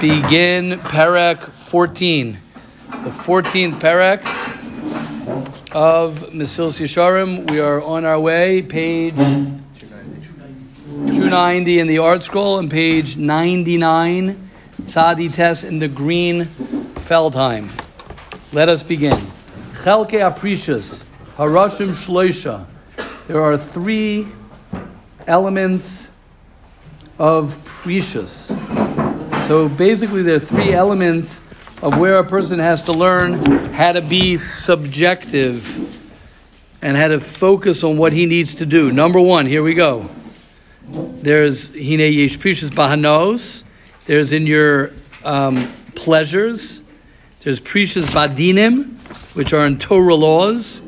begin Perek 14. The 14th Perek of Mesilas Yesharim. We are on our way, page 290 in the ArtScroll and page 99, Tzadi Tes in the green Feldheim. Let us begin. Chelke Apricius, Harashim Shloisha. There are three elements of prishus. So basically, there are three elements of where a person has to learn how to be subjective and how to focus on what he needs to do. Number one, here we go. There's hine yesh prishus bahanos. There's in your um, pleasures. There's prishus badinim, which are in Torah laws,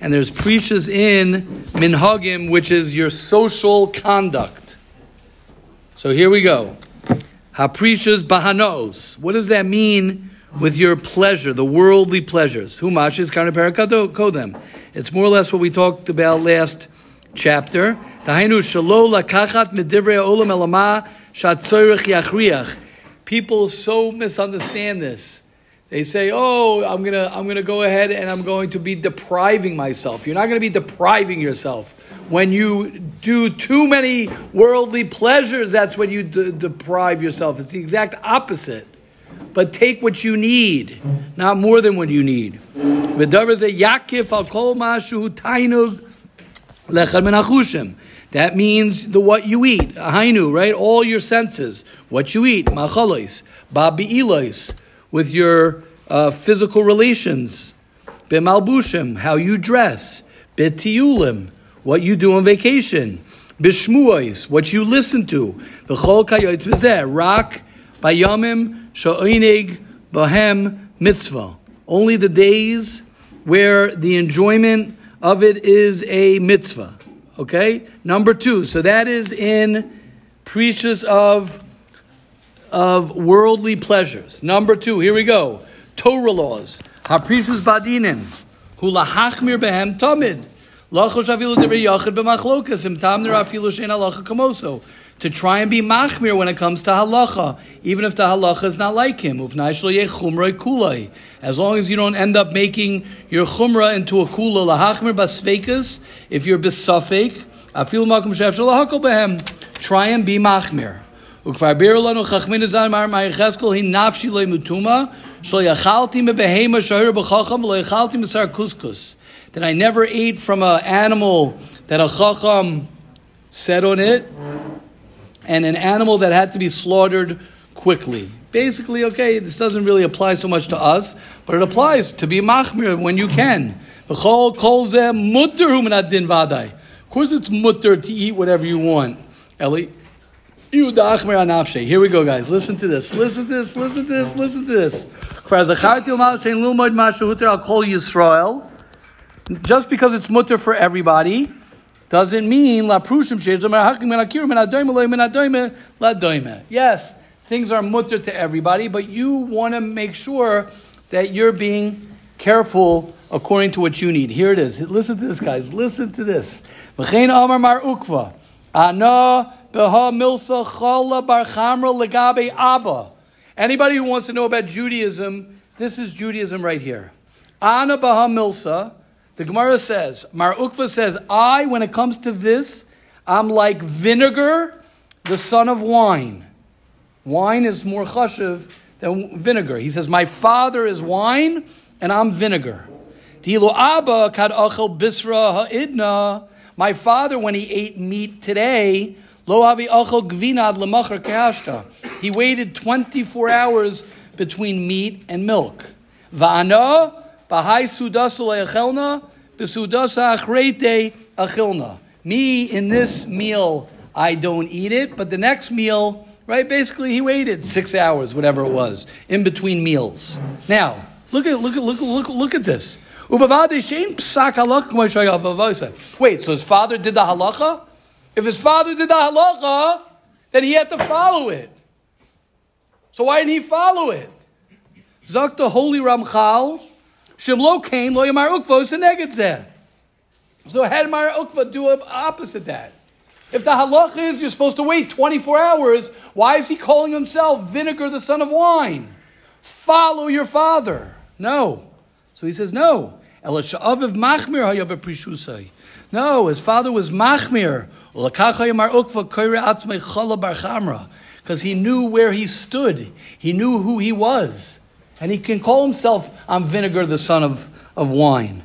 and there's prishus in minhagim, which is your social conduct. So here we go. Haprishas bahanos. What does that mean with your pleasure, the worldly pleasures? Humash is kodem. It's more or less what we talked about last chapter. People so misunderstand this. They say, "Oh, I'm gonna, I'm gonna go ahead and I'm going to be depriving myself." You're not going to be depriving yourself when you do too many worldly pleasures. That's when you de- deprive yourself. It's the exact opposite. But take what you need, not more than what you need. That means the what you eat. Hainu, right? All your senses. What you eat. Machalos. Babi'ilos with your uh, physical relations. B'malbushim, how you dress. B'tiyulim, what you do on vacation. B'shmuos, what you listen to. B'chol kayotz b'zeh, rak, bayamim, sha'oinig, bahem, mitzvah. Only the days where the enjoyment of it is a mitzvah. Okay? Number two, so that is in prishus of of worldly pleasures. Number two, here we go. Torah laws. Haprishus badinin. Hulahachmir behem tamid. To try and be machmir when it comes to halacha, even if the halacha is not like him. As long as you don't end up making your chumra into a kula if you're besafek, try and be machmir. וכבר בירו לנו חכמין זן מר מאיר חזקל היא נפשי לא מטומאה, שלא יאכלתי מבהמה שהר בחכם ולא יאכלתי משר קוסקוס. That I never ate from an animal that a chacham set on it, and an animal that had to be slaughtered quickly. Basically, okay, this doesn't really apply so much to us, but it applies to be machmir when you can. Of course, it's mutter to eat whatever you want. Ellie. Here we go, guys. Listen to this. Listen to this. Listen to this. Listen to this. I'll call Yisrael. Just because it's mutter for everybody doesn't mean Yes, things are mutter to everybody, but you want to make sure that you're being careful according to what you need. Here it is. Listen to this, guys. Listen to this. Anybody who wants to know about Judaism, this is Judaism right here. Ana Baha Milsa, the Gemara says, Mar Ukva says, I, when it comes to this, I'm like vinegar, the son of wine. Wine is more chashiv than vinegar. He says, My father is wine, and I'm vinegar. Abba kad achel bisra ha'idna. My father, when he ate meat today, Lo. He waited 24 hours between meat and milk. Sudasa. Me, in this meal, I don't eat it, but the next meal, right, basically he waited six hours, whatever it was, in between meals. Now, look at, look at, look, look, look at this. Wait, so his father did the halacha? If his father did the halacha, then he had to follow it. So why didn't he follow it? Zok the holy Ramchal, Shimlo came, Loyamar Ukvos and Negetzeh. So had Mar Ukva do opposite that. If the halacha is you're supposed to wait 24 hours, why is he calling himself vinegar, the son of wine? Follow your father. No. So he says, no. No, his father was machmir. Because he knew where he stood. He knew who he was. And he can call himself, I'm vinegar, the son of, of wine.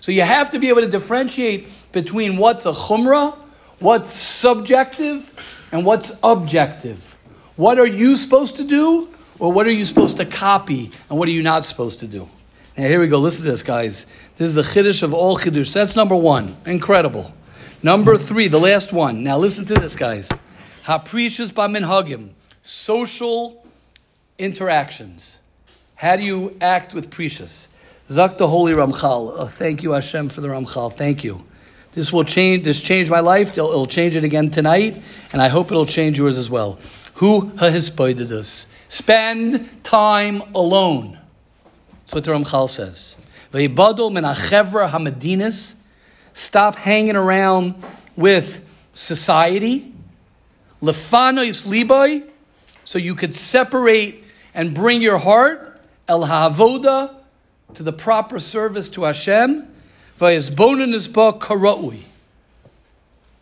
So you have to be able to differentiate between what's a chumrah, what's subjective, and what's objective. What are you supposed to do, or what are you supposed to copy, and what are you not supposed to do? Now here we go. Listen to this, guys. This is the chiddush of all chiddush. That's number one. Incredible. Number three, the last one. Now listen to this, guys. Haprishus hagim. Social interactions. How do you act with prishus? Zak the Holy Ramchal. Oh, thank you, Hashem, for the Ramchal. Thank you. This will change. This changed my life. It'll, it'll change it again tonight, and I hope it'll change yours as well. Who has us? Spend time alone. That's what the Ramchal says. Ve'ibadol min hamadinis. Stop hanging around with society. Lefanois liboy, so you could separate and bring your heart el havoda to the proper service to Hashem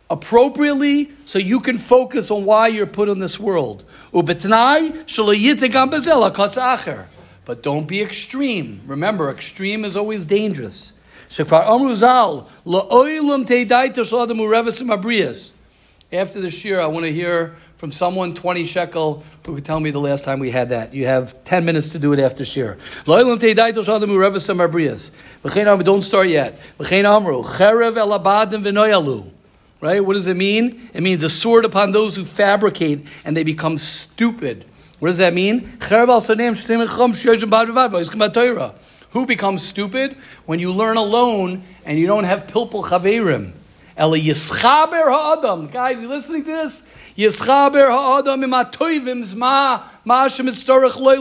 appropriately so you can focus on why you're put in this world. But don't be extreme. Remember, extreme is always dangerous. After the shir, I want to hear from someone 20 shekel who could tell me the last time we had that. You have 10 minutes to do it after shir. Don't start yet. Right? What does it mean? It means a sword upon those who fabricate and they become stupid. What does that mean? Who becomes stupid? When you learn alone and you don't have pilpul chaverim. Ela yischaber ha'adam. Guys, you listening to this? Yischaber ha'adam im atoivim ma ma shemitztorach loy.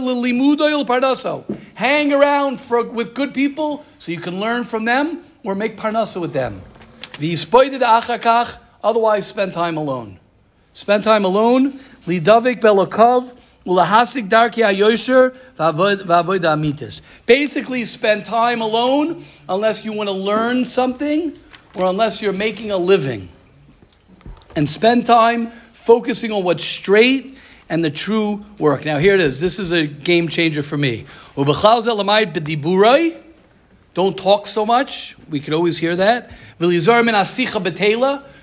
Hang around for, with good people so you can learn from them or make parnasa with them. V'yispoided achakach. Otherwise, spend time alone. Spend time alone. Lidavik. Ayosher. Basically, spend time alone unless you want to learn something or unless you're making a living. And spend time focusing on what's straight and the true work. Now, here it is. This is a game changer for me. Don't talk so much. We could always hear that.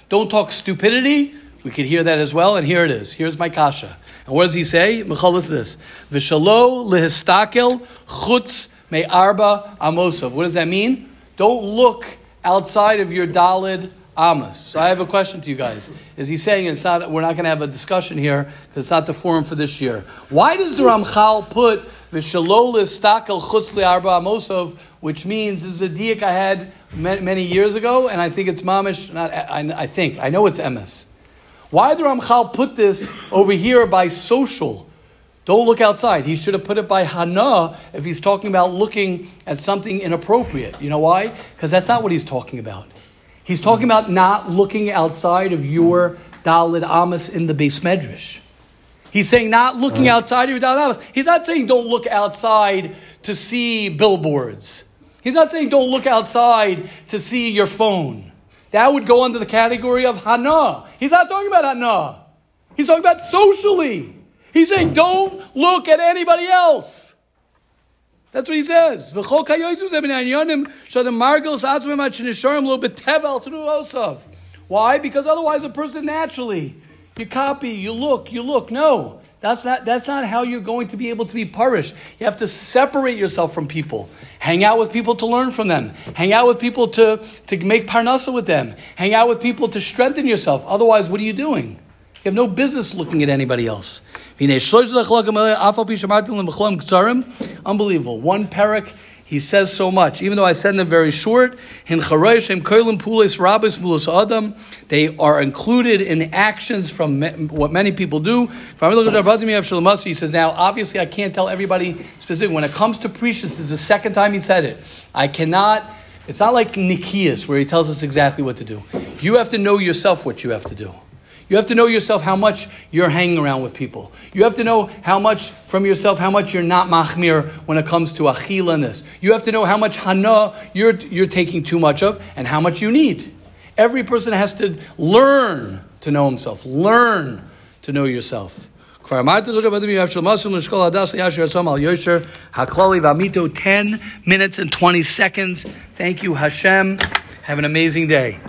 Don't talk stupidity. We could hear that as well. And here it is. Here's my kasha. And what does he say? Michal, this. V'shalo lihistakel chutz me'arba amosov. What does that mean? Don't look outside of your Dalid Amos. So I have a question to you guys. Is he saying it's not? We're not going to have a discussion here because it's not the forum for this year. Why does the Ramchal put v'shalolis stakel chutz arba amosov, which means this is a diak I had many, many, years ago, and I think it's mamish. Not I, I think I know it's ms. Why did Ramchal put this over here by social? Don't look outside. He should have put it by Hana if he's talking about looking at something inappropriate. You know why? Because that's not what he's talking about. He's talking about not looking outside of your Dalid Amos in the beis medrash. He's saying not looking outside of your Dalid Amos. He's not saying don't look outside to see billboards. He's not saying don't look outside to see your phone. That would go under the category of Hana. He's not talking about Hana. He's talking about socially. He's saying, don't look at anybody else. That's what he says. Why? Because otherwise a person naturally, you copy, you look, you look. No. That's not, that's not how you're going to be able to be parish. You have to separate yourself from people. Hang out with people to learn from them. Hang out with people to, to make parnasa with them. Hang out with people to strengthen yourself. Otherwise, what are you doing? You have no business looking at anybody else. Unbelievable. One perek, he says so much. Even though I said them very short, they are included in actions from what many people do. He says, now, obviously, I can't tell everybody specifically. When it comes to prishus, this is the second time he said it. I cannot It's not like Nekius, where he tells us exactly what to do. You have to know yourself what you have to do. You have to know yourself how much you're hanging around with people. You have to know how much from yourself, how much you're not machmir when it comes to achilaness. You have to know how much hana you're, you're taking too much of and how much you need. Every person has to learn to know himself. Learn to know yourself. Ten minutes and 20 seconds. Thank you, Hashem. Have an amazing day.